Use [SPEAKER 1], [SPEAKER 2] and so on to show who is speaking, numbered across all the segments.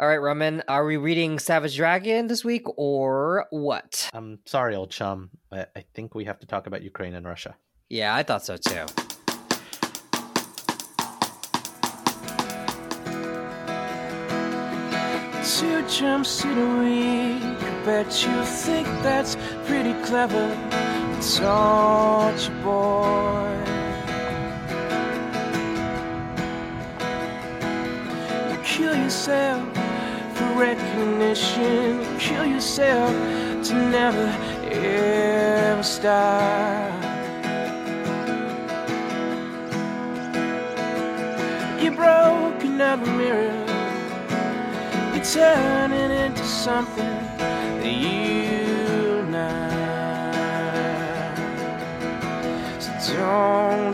[SPEAKER 1] All right, Roman, are we reading Savage Dragon this week or what?
[SPEAKER 2] I'm sorry, old chum, but I think we have to talk about Ukraine and Russia.
[SPEAKER 1] Yeah, I thought so too.
[SPEAKER 3] Two jumps in a week. I bet you think that's pretty clever. Don't you, boy? You kill yourself for recognition. You kill yourself to never ever stop. You broke another mirror. You're turning into something that you not. So don't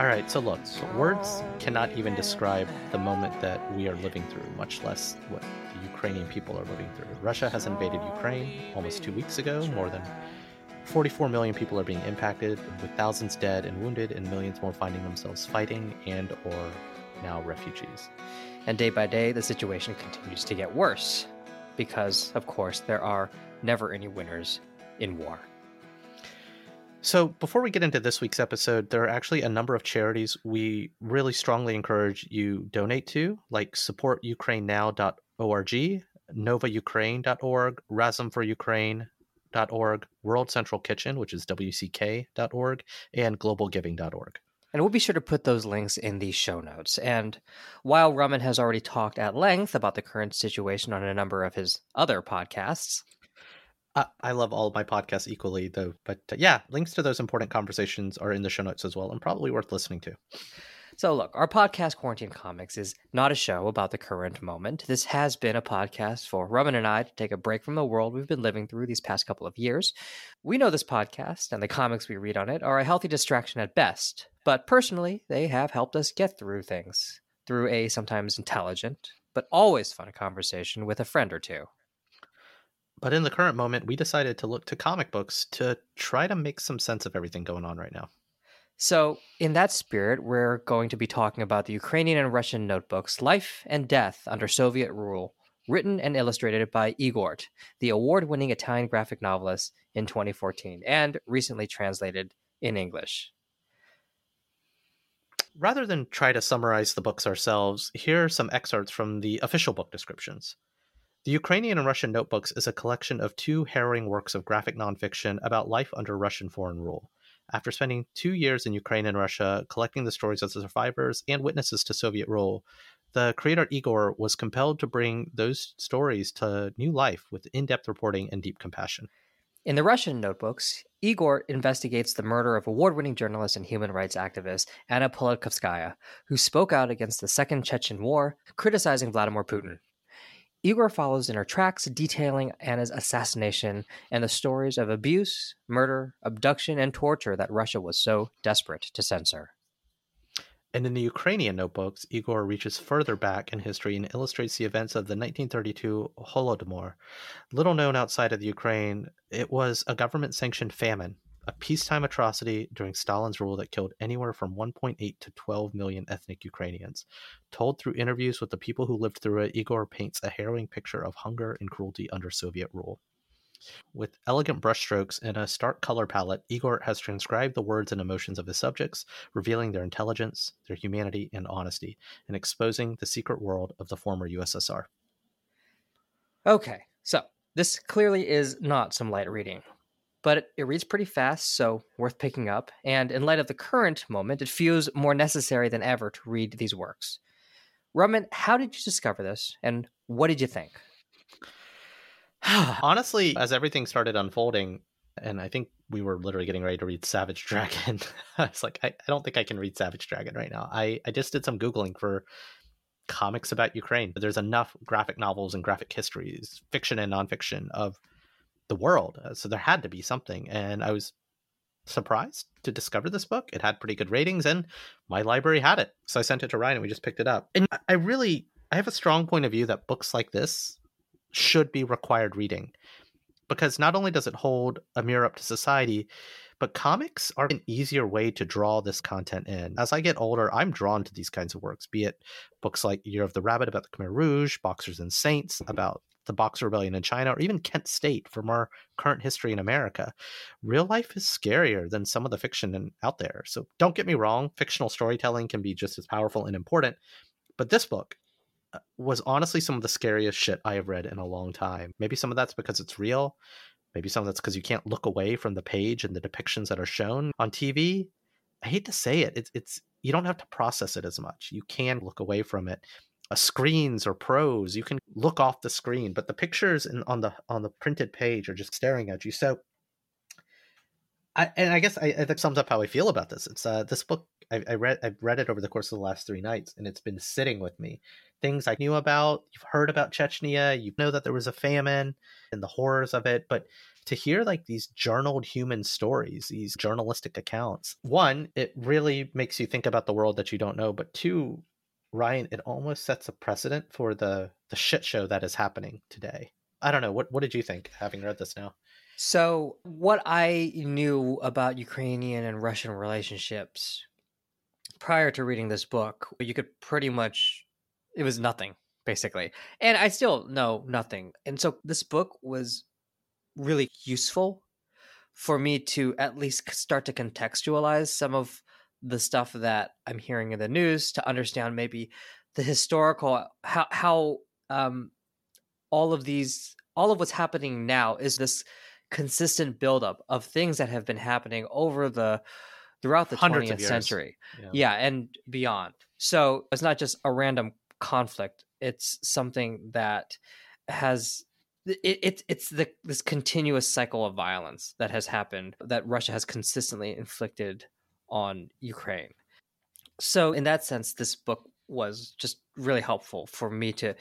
[SPEAKER 2] All right, so look, words cannot even describe the moment that we are living through, much less what the Ukrainian people are living through. Russia has invaded Ukraine almost two weeks ago. More than 44 million people are being impacted, with thousands dead and wounded, and millions more finding themselves fighting and or now refugees.
[SPEAKER 1] And day by day, the situation continues to get worse because, of course, there are never any winners in war.
[SPEAKER 2] So, before we get into this week's episode, there are actually a number of charities we really strongly encourage you donate to, like supportukrainenow.org, novaukraine.org, razomforukraine.org, World Central Kitchen, which is wck.org, and globalgiving.org.
[SPEAKER 1] And we'll be sure to put those links in the show notes. And while Raman has already talked at length about the current situation on a number of his other podcasts,
[SPEAKER 2] I, love all of my podcasts equally, though. But uh, yeah, links to those important conversations are in the show notes as well, and probably worth listening to.
[SPEAKER 1] So, look, our podcast, Quarantine Comics, is not a show about the current moment. This has been a podcast for Roman and I to take a break from the world we've been living through these past couple of years. We know this podcast and the comics we read on it are a healthy distraction at best, but personally, they have helped us get through things through a sometimes intelligent, but always fun conversation with a friend or two.
[SPEAKER 2] But in the current moment, we decided to look to comic books to try to make some sense of everything going on right now.
[SPEAKER 1] So, in that spirit, we're going to be talking about the Ukrainian and Russian notebooks Life and Death Under Soviet Rule, written and illustrated by Igor, the award winning Italian graphic novelist in 2014, and recently translated in English.
[SPEAKER 2] Rather than try to summarize the books ourselves, here are some excerpts from the official book descriptions. The Ukrainian and Russian Notebooks is a collection of two harrowing works of graphic nonfiction about life under Russian foreign rule. After spending two years in Ukraine and Russia collecting the stories of the survivors and witnesses to Soviet rule, the creator Igor was compelled to bring those stories to new life with in depth reporting and deep compassion.
[SPEAKER 1] In the Russian notebooks, Igor investigates the murder of award winning journalist and human rights activist Anna Politkovskaya, who spoke out against the Second Chechen War, criticizing Vladimir Putin. Igor follows in her tracks, detailing Anna's assassination and the stories of abuse, murder, abduction, and torture that Russia was so desperate to censor.
[SPEAKER 2] And in the Ukrainian notebooks, Igor reaches further back in history and illustrates the events of the 1932 Holodomor. Little known outside of the Ukraine, it was a government sanctioned famine, a peacetime atrocity during Stalin's rule that killed anywhere from 1.8 to 12 million ethnic Ukrainians. Told through interviews with the people who lived through it, Igor paints a harrowing picture of hunger and cruelty under Soviet rule. With elegant brushstrokes and a stark color palette, Igor has transcribed the words and emotions of his subjects, revealing their intelligence, their humanity, and honesty, and exposing the secret world of the former USSR.
[SPEAKER 1] Okay, so this clearly is not some light reading, but it, reads pretty fast, so worth picking up. And in light of the current moment, it feels more necessary than ever to read these works. Roman, how did you discover this, and what did you think?
[SPEAKER 2] Honestly, as everything started unfolding, and I think we were literally getting ready to read Savage Dragon, I was like, I, I don't think I can read Savage Dragon right now. I, I just did some Googling for comics about Ukraine. There's enough graphic novels and graphic histories, fiction and nonfiction of the world. Uh, So there had to be something. And I was surprised to discover this book. It had pretty good ratings and my library had it. So I sent it to Ryan and we just picked it up. And I really I have a strong point of view that books like this should be required reading. because not only does it hold a mirror up to society, but comics are an easier way to draw this content in. As I get older, I'm drawn to these kinds of works, be it books like Year of the Rabbit about the Khmer Rouge, Boxers and Saints about the Boxer Rebellion in China, or even Kent State from our current history in America. Real life is scarier than some of the fiction out there. So don't get me wrong, fictional storytelling can be just as powerful and important. But this book uh, was honestly some of the scariest shit I have read in a long time. Maybe some of that's because it's real. Maybe some of that's because you can't look away from the page and the depictions that are shown on TV. I hate to say it, it's it's you don't have to process it as much. You can look away from it. Screens or prose, you can look off the screen, but the pictures in, on the on the printed page are just staring at you. So, I and I guess I that sums up how I feel about this. It's uh this book I, I read I've read it over the course of the last three nights, and it's been sitting with me things I knew about. You've heard about Chechnya. You know that there was a famine and the horrors of it. But to hear like these journaled human stories, these journalistic accounts, one, it really makes you think about the world that you don't know. But two, Ryan, it almost sets a precedent for the the shit show that is happening today. I don't know. What what did you think having read this now?
[SPEAKER 1] So, what I knew about Ukrainian and Russian relationships prior to reading this book, you could pretty much it was nothing basically and i still know nothing and so this book was really useful for me to at least start to contextualize some of the stuff that i'm hearing in the news to understand maybe the historical how how um all of these all of what's happening now is this consistent buildup of things that have been happening over the throughout the Hundreds 20th century yeah. yeah and beyond so it's not just a random conflict. It's something that has it, it, it's the this continuous cycle of violence that has happened that Russia has consistently inflicted on Ukraine. So in that sense, this book was just really helpful for me to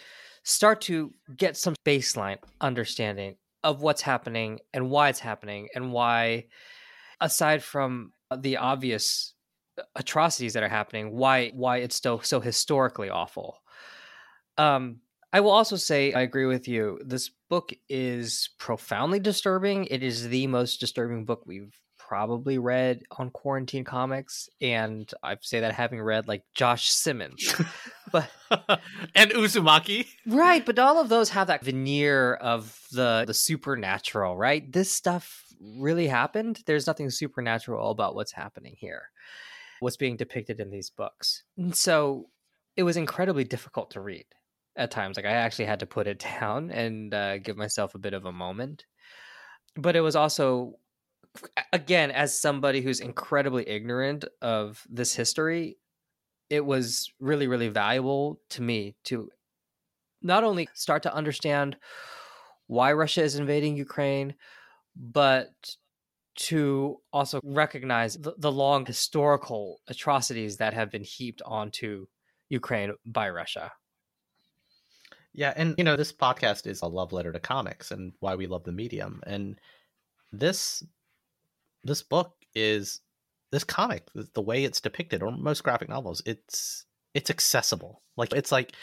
[SPEAKER 1] start to get some baseline understanding of what's happening and why it's happening and why aside from the obvious atrocities that are happening why why it's still so historically awful um, I will also say I agree with you. This book is profoundly disturbing. It is the most disturbing book we've probably read on quarantine comics and i say that having read like josh simmons.
[SPEAKER 2] But and uzumaki?
[SPEAKER 1] Right but all of those have that veneer of the the supernatural right? This stuff really happened? There's nothing supernatural about what's happening here what's being depicted in these books. And so it was incredibly difficult to read at times. Like I actually had to put it down and uh, give myself a bit of a moment. But it was also, again, as somebody who's incredibly ignorant of this history, it was really, really valuable to me to not only start to understand why Russia is invading Ukraine, but to also recognize the, the long historical atrocities that have been heaped onto Ukraine by Russia.
[SPEAKER 2] Yeah, and you know, this podcast is a love letter to comics and why we love the medium. And this this book is this comic, the way it's depicted, or most graphic novels, it's it's accessible. Like it's like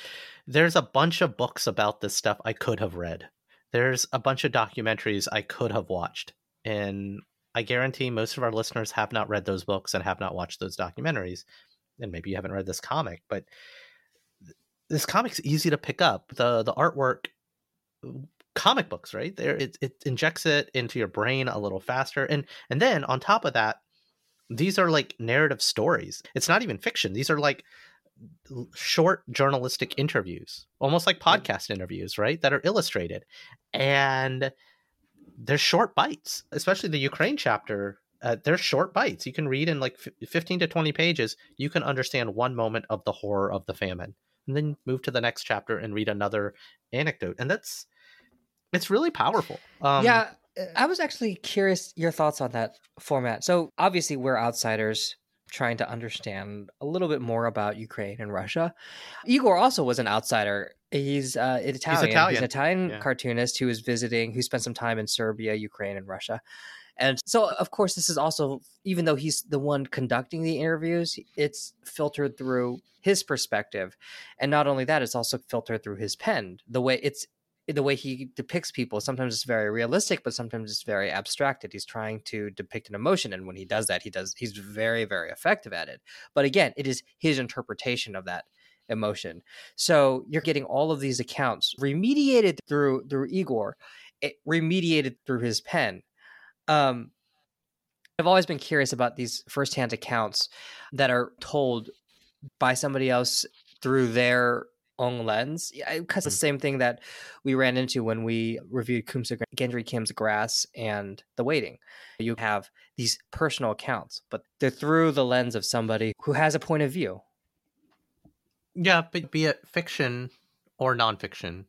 [SPEAKER 2] there's a bunch of books about this stuff I could have read. There's a bunch of documentaries I could have watched. And I guarantee most of our listeners have not read those books and have not watched those documentaries. And maybe you haven't read this comic, but this comic's easy to pick up. The the artwork comic books, right? There it, it injects it into your brain a little faster. And and then on top of that, these are like narrative stories. It's not even fiction. These are like short journalistic interviews, almost like podcast interviews, right? That are illustrated. And they're short bites, especially the Ukraine chapter. Uh, they're short bites. You can read in like 15 to 20 pages. You can understand one moment of the horror of the famine and then move to the next chapter and read another anecdote and that's it's really powerful
[SPEAKER 1] um, yeah i was actually curious your thoughts on that format so obviously we're outsiders trying to understand a little bit more about ukraine and russia igor also was an outsider he's uh italian he's, Italian. he's an italian yeah. cartoonist who was visiting who spent some time in serbia ukraine and russia and so, of course, this is also, even though he's the one conducting the interviews, it's filtered through his perspective. And not only that, it's also filtered through his pen. The way it's the way he depicts people sometimes it's very realistic but sometimes it's very abstracted. He's trying to depict an emotion and when he does that he does he's very very effective at it. But again it is his interpretation of that emotion. So you're getting all of these accounts remediated through through igor it remediated through his pen. Um i've always been curious about these firsthand accounts that are told by somebody else through their own lens. Because the
[SPEAKER 2] Mm.
[SPEAKER 1] same thing that we ran into when we reviewed Keum Suk Gendry-Kim's Grass and The Waiting. You have these personal accounts, but they're through the lens of somebody who has a point of view.
[SPEAKER 2] Yeah, but be it fiction or nonfiction,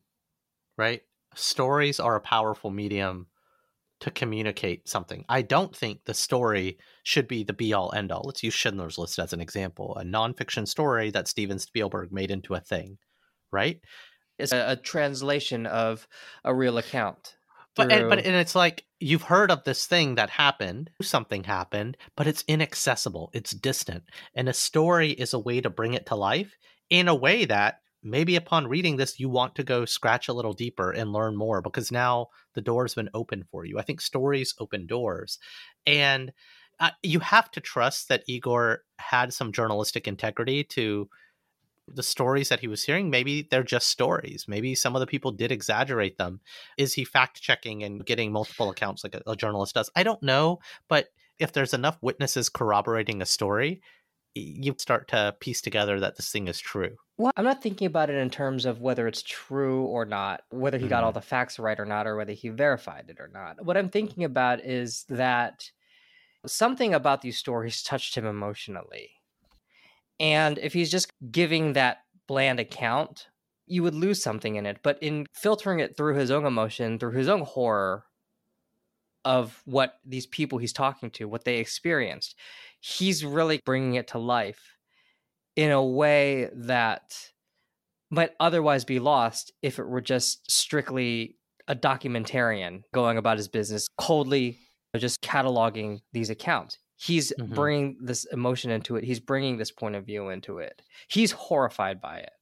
[SPEAKER 2] right? Stories are a powerful medium to communicate something. I don't think the story should be the be all end all. Let's use Schindler's List as an example a nonfiction story that Steven Spielberg made into a thing, right?
[SPEAKER 1] It's a, a translation of a real account.
[SPEAKER 2] But and, but and it's like you've heard of this thing that happened, something happened, but it's inaccessible, it's distant, and a story is a way to bring it to life in a way that maybe upon reading this you want to go scratch a little deeper and learn more because now the door's been open for you. I think stories open doors, and uh, you have to trust that Igor had some journalistic integrity to the stories that he was hearing maybe they're just stories maybe some of the people did exaggerate them is he fact checking and getting multiple accounts like a, a journalist does i don't know but if there's enough witnesses corroborating a story you start to piece together that this thing is true
[SPEAKER 1] Well, I'm not thinking about it in terms of whether it's true or not, whether he got all
[SPEAKER 2] Mhm.
[SPEAKER 1] the facts right or not, or whether he verified it or not. What I'm thinking about is that something about these stories touched him emotionally. And if he's just giving that bland account, you would lose something in it. But in filtering it through his own emotion, through his own horror of what these people he's talking to, what they experienced, he's really bringing it to life in a way that might otherwise be lost if it were just strictly a documentarian going about his business coldly just cataloging these accounts he's
[SPEAKER 2] Mhm.
[SPEAKER 1] bringing this emotion into it he's bringing this point of view into it. He's horrified by it.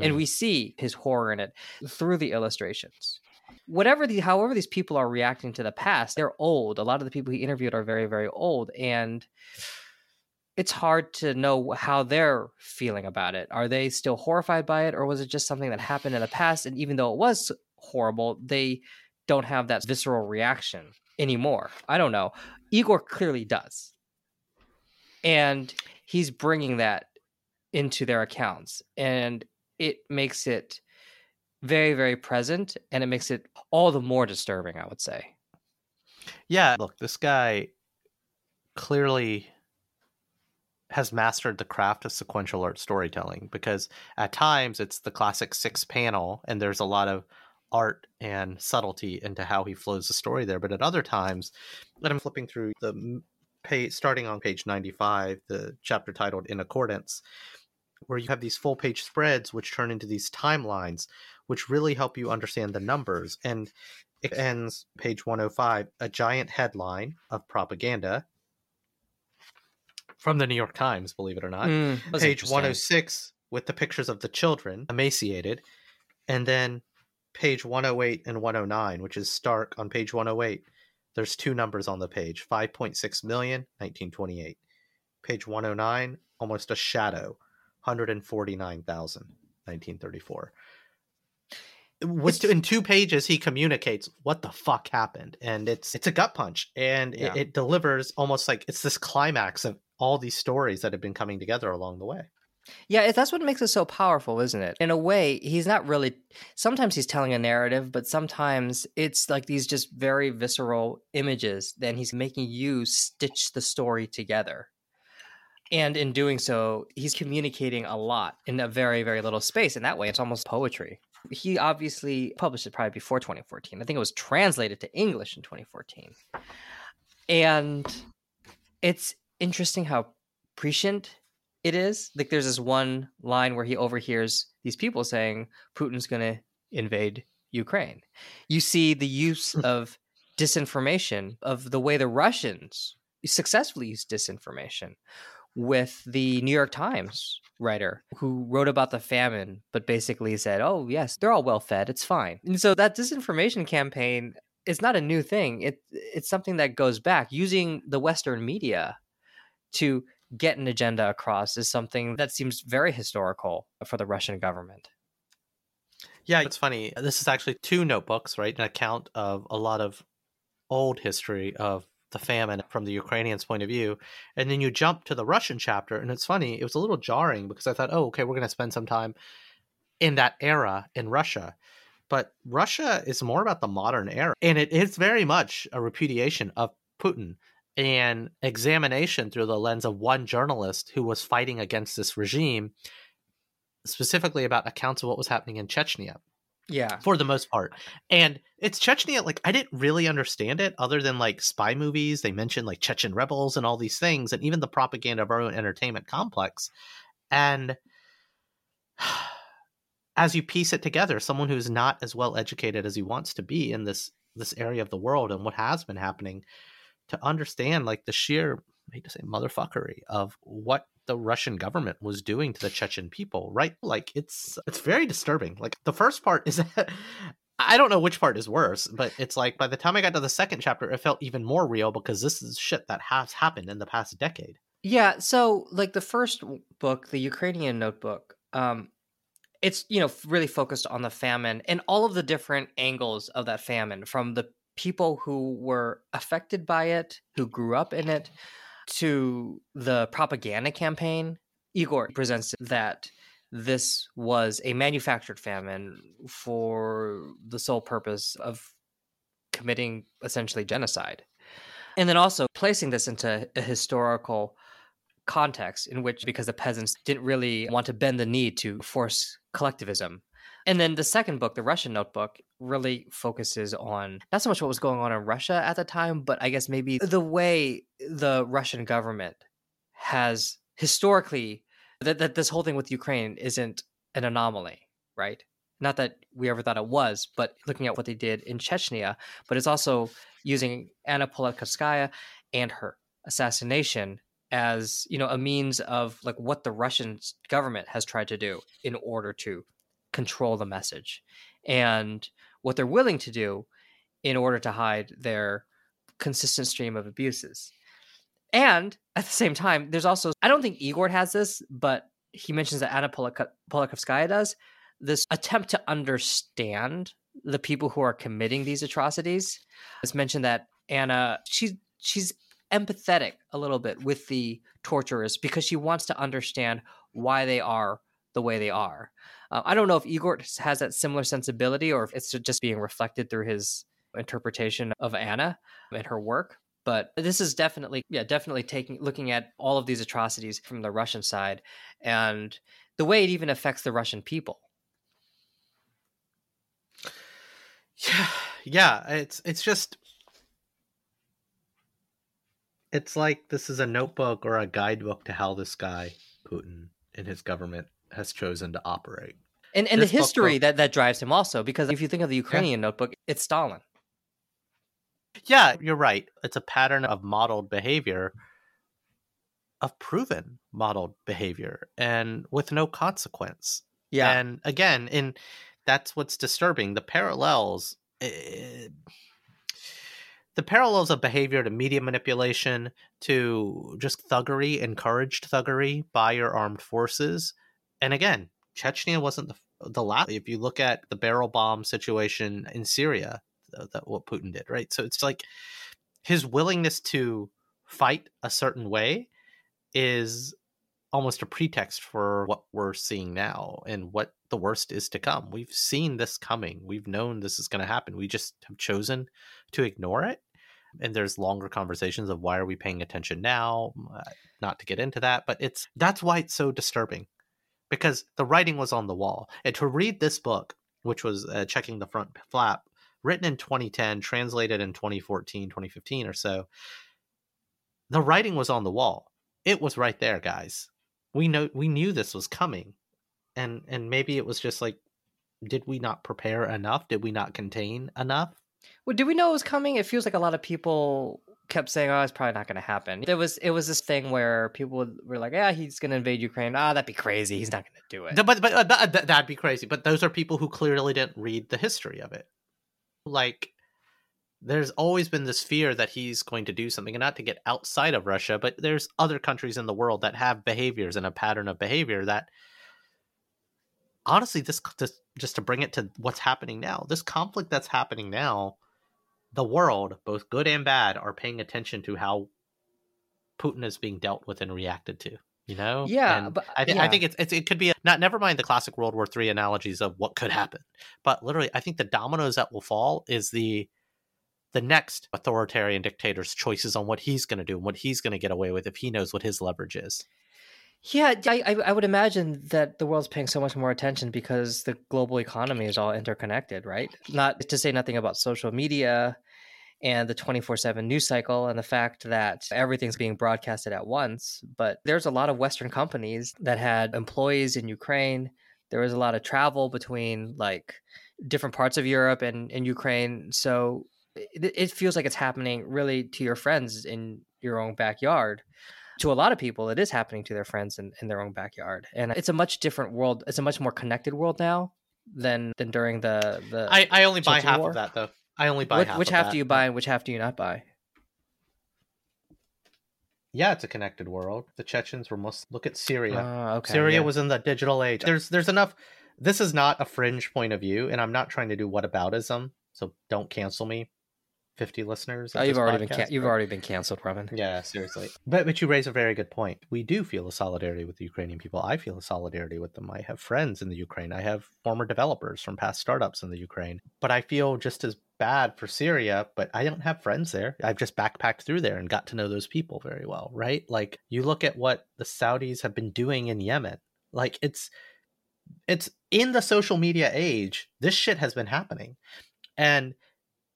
[SPEAKER 1] And
[SPEAKER 2] Hmm.
[SPEAKER 1] we see his horror in it through the illustrations. Whatever the however these people are reacting to the past they're old. A lot of the people he interviewed are very very old and it's hard to know how they're feeling about it. Are they still horrified by it or was it just something that happened in the past? And even though it was horrible they don't have that visceral reaction anymore. I don't know. Igor clearly does. And he's bringing that into their accounts. And it makes it very very present and it makes it all the more disturbing i would say.
[SPEAKER 2] Yeah look this guy clearly has mastered the craft of sequential art storytelling because at times it's the classic six panel and there's a lot of art and subtlety into how he flows the story there but at other times and i'm flipping through the page starting on page 95 the chapter titled in accordance where you have these full page spreads which turn into these timelines which really help you understand the numbers and it ends page 105 a giant headline of propaganda from the new york times believe it or not.
[SPEAKER 1] Mm,
[SPEAKER 2] page 106 with the pictures of the children emaciated and then page 108 and 109 which is stark on page 108 there's two numbers on the page 5.6 million 1928 page 109 almost a shadow 149,000 1934 with in two pages he communicates what the fuck happened and it's it's a gut punch and it- it delivers almost like it's this climax of all these stories that have been coming together along the way
[SPEAKER 1] Yeah, that's what makes it so powerful, isn't it? In a way, he's not really. Sometimes he's telling a narrative, but sometimes it's like these just very visceral images. Then he's making you stitch the story together. And in doing so, he's communicating a lot in a very, very little space. And that way, it's almost poetry. He obviously published it probably before 2014. I think it was translated to English in 2014. And it's interesting how prescient it is. Like there's this one line where he overhears these people saying Putin's going to invade Ukraine. You see the use of disinformation of the way the Russians successfully use disinformation with the New York Times writer who wrote about the famine, but basically said, oh, yes, they're all well fed. It's fine. And so that disinformation campaign is not a new thing. It, it's something that goes back. Using the Western media to get an agenda across is something that seems very historical for the Russian government.
[SPEAKER 2] Yeah, it's funny. Uh, this is actually two notebooks, right? An account of a lot of old history of the famine from the Ukrainians' point of view. And then you jump to the Russian chapter. And it's funny, it was a little jarring because I thought, oh, okay, we're going to spend some time in that era in Russia. But Russia is more about the modern era. And it is very much a repudiation of Putin and examination through the lens of one journalist who was fighting against this regime, specifically about accounts of what was happening in Chechnya.
[SPEAKER 1] Yeah.
[SPEAKER 2] For the most part. And it's Chechnya, like, I didn't really understand it other than like spy movies. They mentioned like Chechen rebels and all these things, and even the propaganda of our own entertainment complex. And as you piece it together, someone who's not as well educated as he wants to be in this this area of the world and what has been happening to understand like the sheer I hate to say motherfuckery of what the Russian government was doing to the Chechen people, right? Like it's it's very disturbing. Like the first part is I don't know which part is worse, but it's like by the time I got to the second chapter, it felt even more real because this is shit that has happened in the past decade.
[SPEAKER 1] Yeah, so like the first book, the Ukrainian notebook, um it's you know really focused on the famine and all of the different angles of that famine from the people who were affected by it, who grew up in it, to the propaganda campaign. Igor presents that this was a manufactured famine for the sole purpose of committing essentially genocide. And then also placing this into a historical context in which, because the peasants didn't really want to bend the knee to force collectivism, and then the second book, the Russian Notebook, really focuses on not so much what was going on in Russia at the time, but I guess maybe the way the Russian government has historically that, that this whole thing with Ukraine isn't an anomaly, right? Not that we ever thought it was, but looking at what they did in Chechnya, but it's also using Anna Politkovskaya and her assassination as you know a means of like what the Russian government has tried to do in order to control the message and what they're willing to do in order to hide their consistent stream of abuses. And at the same time, there's also, I don't think Igor has this, but he mentions that Anna Politkovskaya does this attempt to understand the people who are committing these atrocities. It's mentioned that Anna, she's, she's empathetic a little bit with the torturers because she wants to understand why they are the way they are. Uh, I don't know if Igor has that similar sensibility or if it's just being reflected through his interpretation of Anna and her work. But this is definitely, yeah, definitely taking looking at all of these atrocities from the Russian side and the way it even affects the Russian people.
[SPEAKER 2] Yeah, yeah, it's it's just it's like this is a notebook or a guidebook to how this guy Putin and his government has chosen to operate.
[SPEAKER 1] And and this the history book, that that drives him also because if you think of the Ukrainian yeah. notebook, it's Stalin.
[SPEAKER 2] Yeah, you're right. It's a pattern of modeled behavior of proven modeled behavior and with no consequence. Yeah. And again, in that's what's disturbing. The parallels uh, the parallels of behavior to media manipulation to just thuggery, encouraged thuggery by your armed forces and again, Chechnya wasn't the the last. If you look at the barrel bomb situation in Syria, that what Putin did, right? So it's like his willingness to fight a certain way is almost a pretext for what we're seeing now and what the worst is to come. We've seen this coming. We've known this is going to happen. We just have chosen to ignore it. And there's longer conversations of why are we paying attention now? Uh, not to get into that, but it's that's why it's so disturbing because the writing was on the wall. And to read this book, which was uh, checking the front flap, written in 2010, translated in 2014, 2015 or so, the writing was on the wall. It was right there, guys. We know we knew this was coming. And and maybe it was just like did we not prepare enough? Did we not contain enough?
[SPEAKER 1] Well, did we know it was coming? It feels like a lot of people kept saying, "Oh, it's probably not going to happen." There was it was this thing where people were like, "Yeah, he's going to invade Ukraine." Ah, that'd be crazy. He's not going to do it.
[SPEAKER 2] but but uh, that, that'd be crazy. But those are people who clearly didn't read the history of it. Like, there's always been this fear that he's going to do something, and not to get outside of Russia, but there's other countries in the world that have behaviors and a pattern of behavior that. Honestly, this just to bring it to what's happening now, this conflict that's happening now the world, both good and bad, are paying attention to how Putin is being dealt with and reacted to. You know,
[SPEAKER 1] Yeah,
[SPEAKER 2] And
[SPEAKER 1] but-
[SPEAKER 2] I, th-
[SPEAKER 1] yeah.
[SPEAKER 2] I think it's, it's it could be a, not. Never mind the classic World War Three analogies of what could happen, but literally, I think the dominoes that will fall is the the next authoritarian dictator's choices on what he's going to do and what he's going to get away with if he knows what his leverage is.
[SPEAKER 1] Yeah, I, I would imagine that the world's paying so much more attention because the global economy is all interconnected, right? Not to say nothing about social media and the 24/7 news cycle and the fact that everything's being broadcasted at once, but there's a lot of western companies that had employees in Ukraine. There was a lot of travel between like different parts of Europe and, and Ukraine. So it, it feels like it's happening really to your friends in your own backyard to a lot of people, it is happening to their friends in, in their own backyard, and it's a much different world. It's a much more connected world now than than during the the.
[SPEAKER 2] I, I only buy half
[SPEAKER 1] War?
[SPEAKER 2] of that though. I only buy
[SPEAKER 1] which,
[SPEAKER 2] half.
[SPEAKER 1] which
[SPEAKER 2] of
[SPEAKER 1] half
[SPEAKER 2] that.
[SPEAKER 1] do you buy and which half do you not buy?
[SPEAKER 2] Yeah, it's a connected world. The Chechens were most. Look at Syria.
[SPEAKER 1] Ah, okay,
[SPEAKER 2] Syria
[SPEAKER 1] yeah.
[SPEAKER 2] was in the digital age. There's there's enough. This is not a fringe point of view, and I'm not trying to do whataboutism. So don't cancel me, fifty listeners.
[SPEAKER 1] Oh, you've already been
[SPEAKER 2] podcast,
[SPEAKER 1] can- you've already been canceled, Roman.
[SPEAKER 2] Yeah, seriously. But but you raise a very good point. We do feel a solidarity with the Ukrainian people. I feel a solidarity with them. I have friends in the Ukraine. I have former developers from past startups in the Ukraine. But I feel just as bad for Syria, but I don't have friends there. I've just backpacked through there and got to know those people very well, right? Like you look at what the Saudis have been doing in Yemen. Like it's it's in the social media age, this shit has been happening. And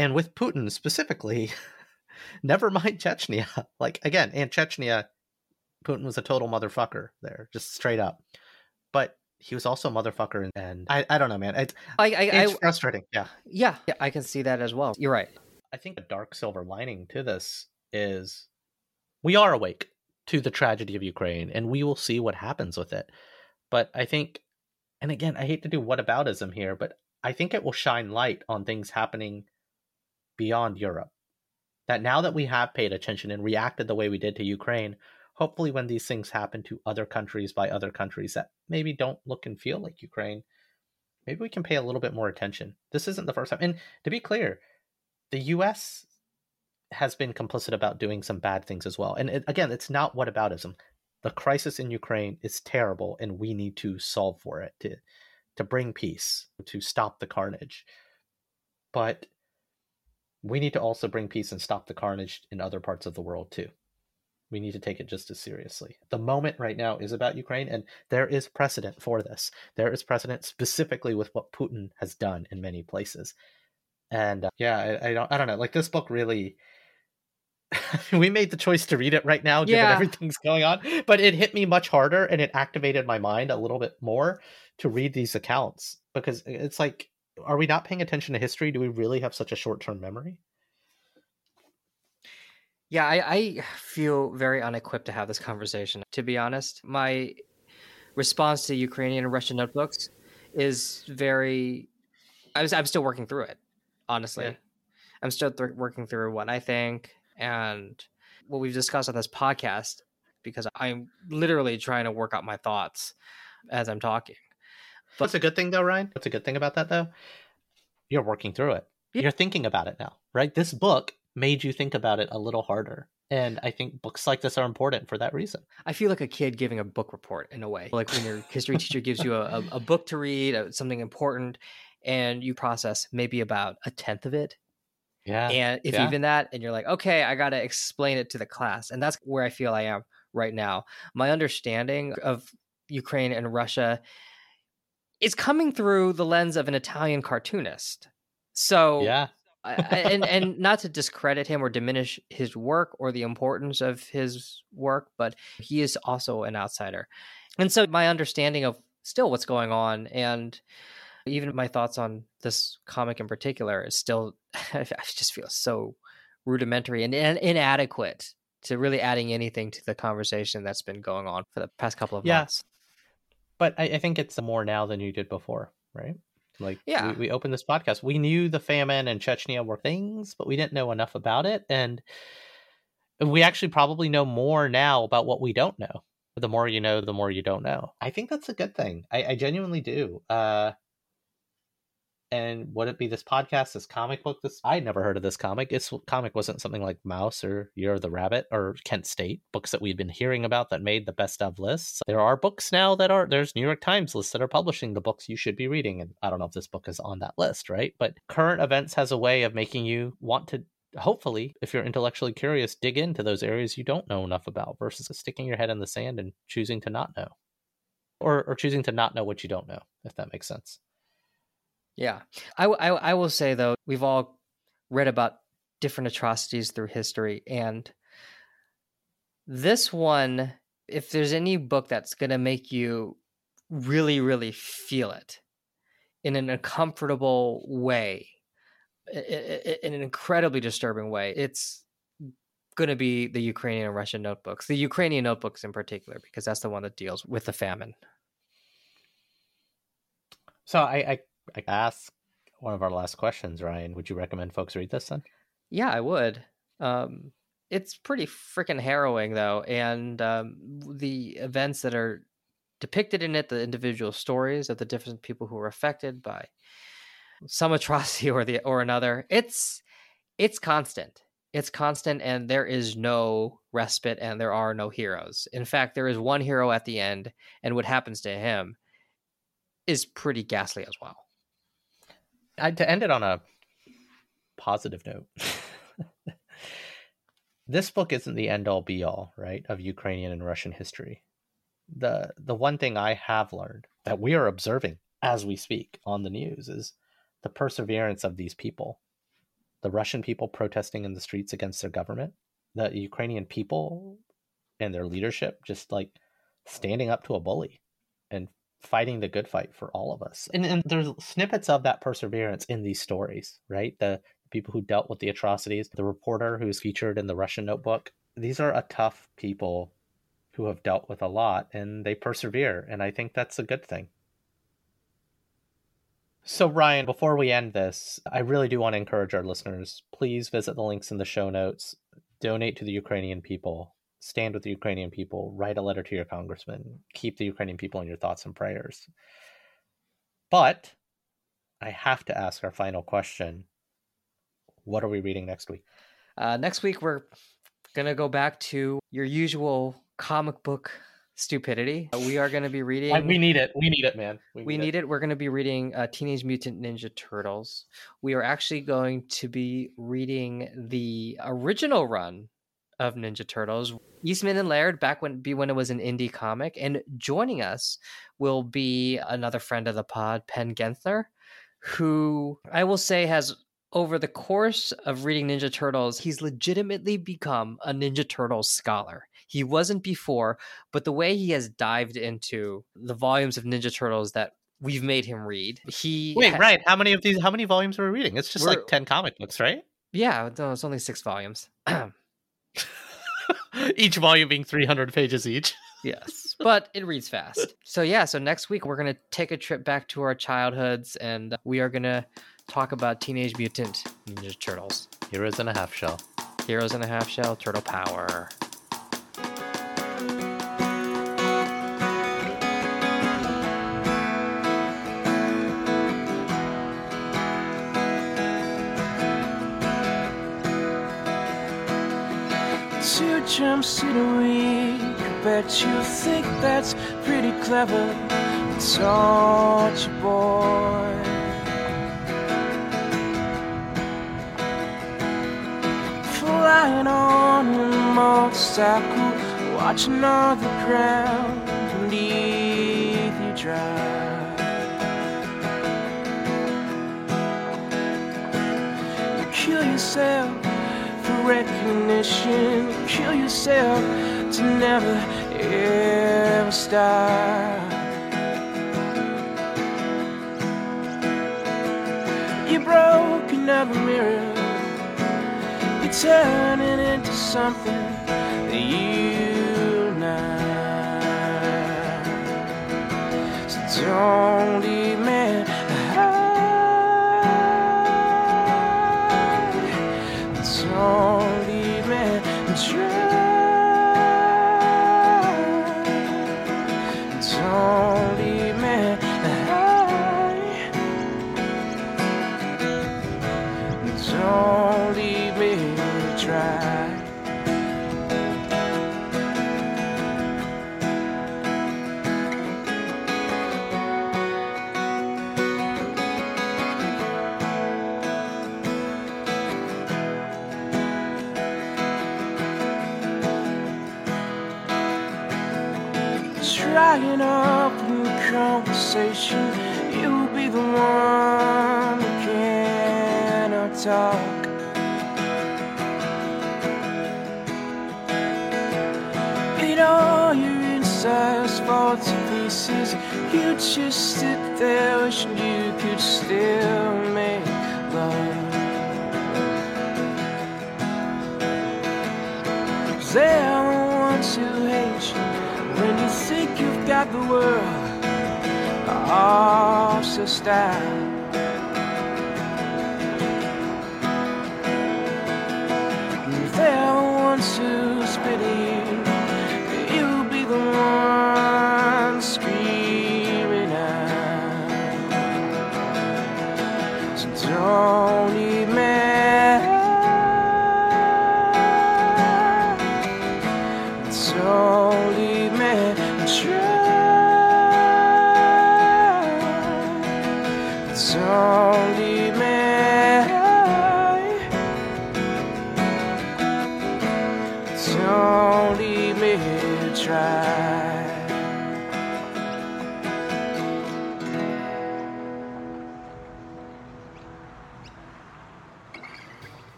[SPEAKER 2] and with Putin specifically, never mind Chechnya. Like again, and Chechnya, Putin was a total motherfucker there, just straight up. But he was also a motherfucker, and, and I, I don't know, man. It's,
[SPEAKER 1] I, I,
[SPEAKER 2] it's
[SPEAKER 1] I
[SPEAKER 2] frustrating. Yeah,
[SPEAKER 1] yeah, yeah, I can see that as well. You're right.
[SPEAKER 2] I think a dark silver lining to this is we are awake to the tragedy of Ukraine, and we will see what happens with it. But I think, and again, I hate to do whataboutism here, but I think it will shine light on things happening beyond Europe. That now that we have paid attention and reacted the way we did to Ukraine, hopefully when these things happen to other countries by other countries that maybe don't look and feel like Ukraine, maybe we can pay a little bit more attention. This isn't the first time. And to be clear, the US has been complicit about doing some bad things as well. And it, again, it's not whataboutism. The crisis in Ukraine is terrible and we need to solve for it to to bring peace, to stop the carnage. But we need to also bring peace and stop the carnage in other parts of the world too. We need to take it just as seriously. The moment right now is about Ukraine, and there is precedent for this. There is precedent specifically with what Putin has done in many places. And uh, yeah, I, I don't, I don't know. Like this book really, we made the choice to read it right now, given
[SPEAKER 1] Yeah.
[SPEAKER 2] everything's going on. But it hit me much harder, and it activated my mind a little bit more to read these accounts because it's like, are we not paying attention to history? Do we really have such a short-term memory?
[SPEAKER 1] Yeah, I, I feel very unequipped to have this conversation. To be honest, my response to Ukrainian and Russian notebooks is very. I was, I'm still working through it, honestly.
[SPEAKER 2] Yeah.
[SPEAKER 1] I'm still th- working through what I think and what we've discussed on this podcast because I'm literally trying to work out my thoughts as I'm talking.
[SPEAKER 2] What's a good thing though, Ryan? What's a good thing about that though? You're working through it.
[SPEAKER 1] Yeah.
[SPEAKER 2] You're thinking about it now, right? This book made you think about it a little harder. And I think books like this are important for that reason.
[SPEAKER 1] I feel like a kid giving a book report in a way, like when your history teacher gives you a, a, a book to read, uh, something important, and you process maybe about a tenth of it.
[SPEAKER 2] Yeah.
[SPEAKER 1] and if
[SPEAKER 2] yeah.
[SPEAKER 1] even that, and you're like, okay, I got to explain it to the class. And that's where I feel I am right now. My understanding of Ukraine and Russia is coming through the lens of an Italian cartoonist. So,
[SPEAKER 2] yeah.
[SPEAKER 1] And and not to discredit him or diminish his work or the importance of his work, but he is also an outsider. And so my understanding of still what's going on and even my thoughts on this comic in particular is still I just feel so rudimentary and, and inadequate to really adding anything to the conversation that's been going on for the past couple of
[SPEAKER 2] Yeah.
[SPEAKER 1] months.
[SPEAKER 2] But I, I think it's more now than you did before, right? Like,
[SPEAKER 1] Yeah.
[SPEAKER 2] we, we opened this podcast. We knew the famine and Chechnya were things, but we didn't know enough about it. And we actually probably know more now about what we don't know. The more you know, the more you don't know. I think that's a good thing. I, I genuinely do. Uh, and would it be this podcast, this comic book? This I never heard of this comic. This comic wasn't something like Maus or Year of the Rabbit or Kent State books that we've been hearing about that made the best of lists. There are books now that are there's New York Times lists that are publishing the books you should be reading, and I don't know if this book is on that list, right? But current events has a way of making you want to. Hopefully, if you're intellectually curious, dig into those areas you don't know enough about versus sticking your head in the sand and choosing to not know. Or, or choosing to not know what you don't know, if that makes sense.
[SPEAKER 1] Yeah. I I will say, though, we've all read about different atrocities through history. And this one, if there's any book that's going to make you really, really feel it in an uncomfortable way, i- i- i- in an incredibly disturbing way, it's going to be the Ukrainian and Russian notebooks, the Ukrainian notebooks in particular, because that's the one that deals with the famine.
[SPEAKER 2] So I, I, I asked one of our last questions, Ryan. Would you recommend folks read this then?
[SPEAKER 1] Yeah, I would. Um, it's pretty freaking harrowing, though, and um, the events that are depicted in it, the individual stories of the different people who were affected by some atrocity or the or another. It's it's constant. It's constant, and there is no respite, and there are no heroes. In fact, there is one hero at the end, and what happens to him is pretty ghastly as well.
[SPEAKER 2] I, to end it on a positive note, this book isn't the end all be all, right, of Ukrainian and Russian history. The the one thing I have learned that we are observing as we speak on the news is the perseverance of these people. The Russian people protesting in the streets against their government, the Ukrainian people and their leadership just like standing up to a bully and fighting the good fight for all of us. And, and there's snippets of that perseverance in these stories, right? The people who dealt with the atrocities, the reporter who's featured in the Russian notebook. These are a tough people who have dealt with a lot and they persevere. And I think that's a good thing. So, Ryan, before we end this, I really do want to encourage our listeners please visit the links in the show notes, donate to the Ukrainian people, stand with the Ukrainian people, write a letter to your congressman, keep the Ukrainian people in your thoughts and prayers. But I have to ask our final question What are we reading next week?
[SPEAKER 1] Uh, next week, we're going to go back to your usual comic book stupidity. Uh, We are going to be reading.
[SPEAKER 2] we need it. We need it, man.
[SPEAKER 1] we need it. We're going to be reading uh, Teenage Mutant Ninja Turtles. We are actually going to be reading the original run of Ninja Turtles. Eastman and Laird back when be when it was an indie comic, and joining us will be another friend of the pod, Penn Genthner, who I will say has over the course of reading Ninja Turtles, he's legitimately become a Ninja Turtles scholar. He wasn't before, but the way he has dived into the volumes of Ninja Turtles that we've made him read, he
[SPEAKER 2] Wait,
[SPEAKER 1] ha-
[SPEAKER 2] right. How many of these, how many volumes are we reading? It's just like 10 comic books, right?
[SPEAKER 1] Yeah, no, it's only six volumes.
[SPEAKER 2] each volume being 300 pages each.
[SPEAKER 1] yes, but it reads fast. So yeah, so next week we're gonna take a trip back to our childhoods, and we are gonna talk about Teenage Mutant Ninja Turtles,
[SPEAKER 2] Heroes in a half shell.
[SPEAKER 1] Heroes in a Half Shell, Turtle Power.
[SPEAKER 3] Two jumpsuit a week. I Bet you think that's pretty clever. Don't you, boy? Flying on your motorcycle, watching all the ground beneath you drive. You kill yourself for recognition. Kill yourself to never ever stop. You're broken mirror. You're turning into something that you're not. So don't. just sit there wishing you could still make love. Cause they're the ones who hate you when you think you've got the world. Oh, so
[SPEAKER 4] stop.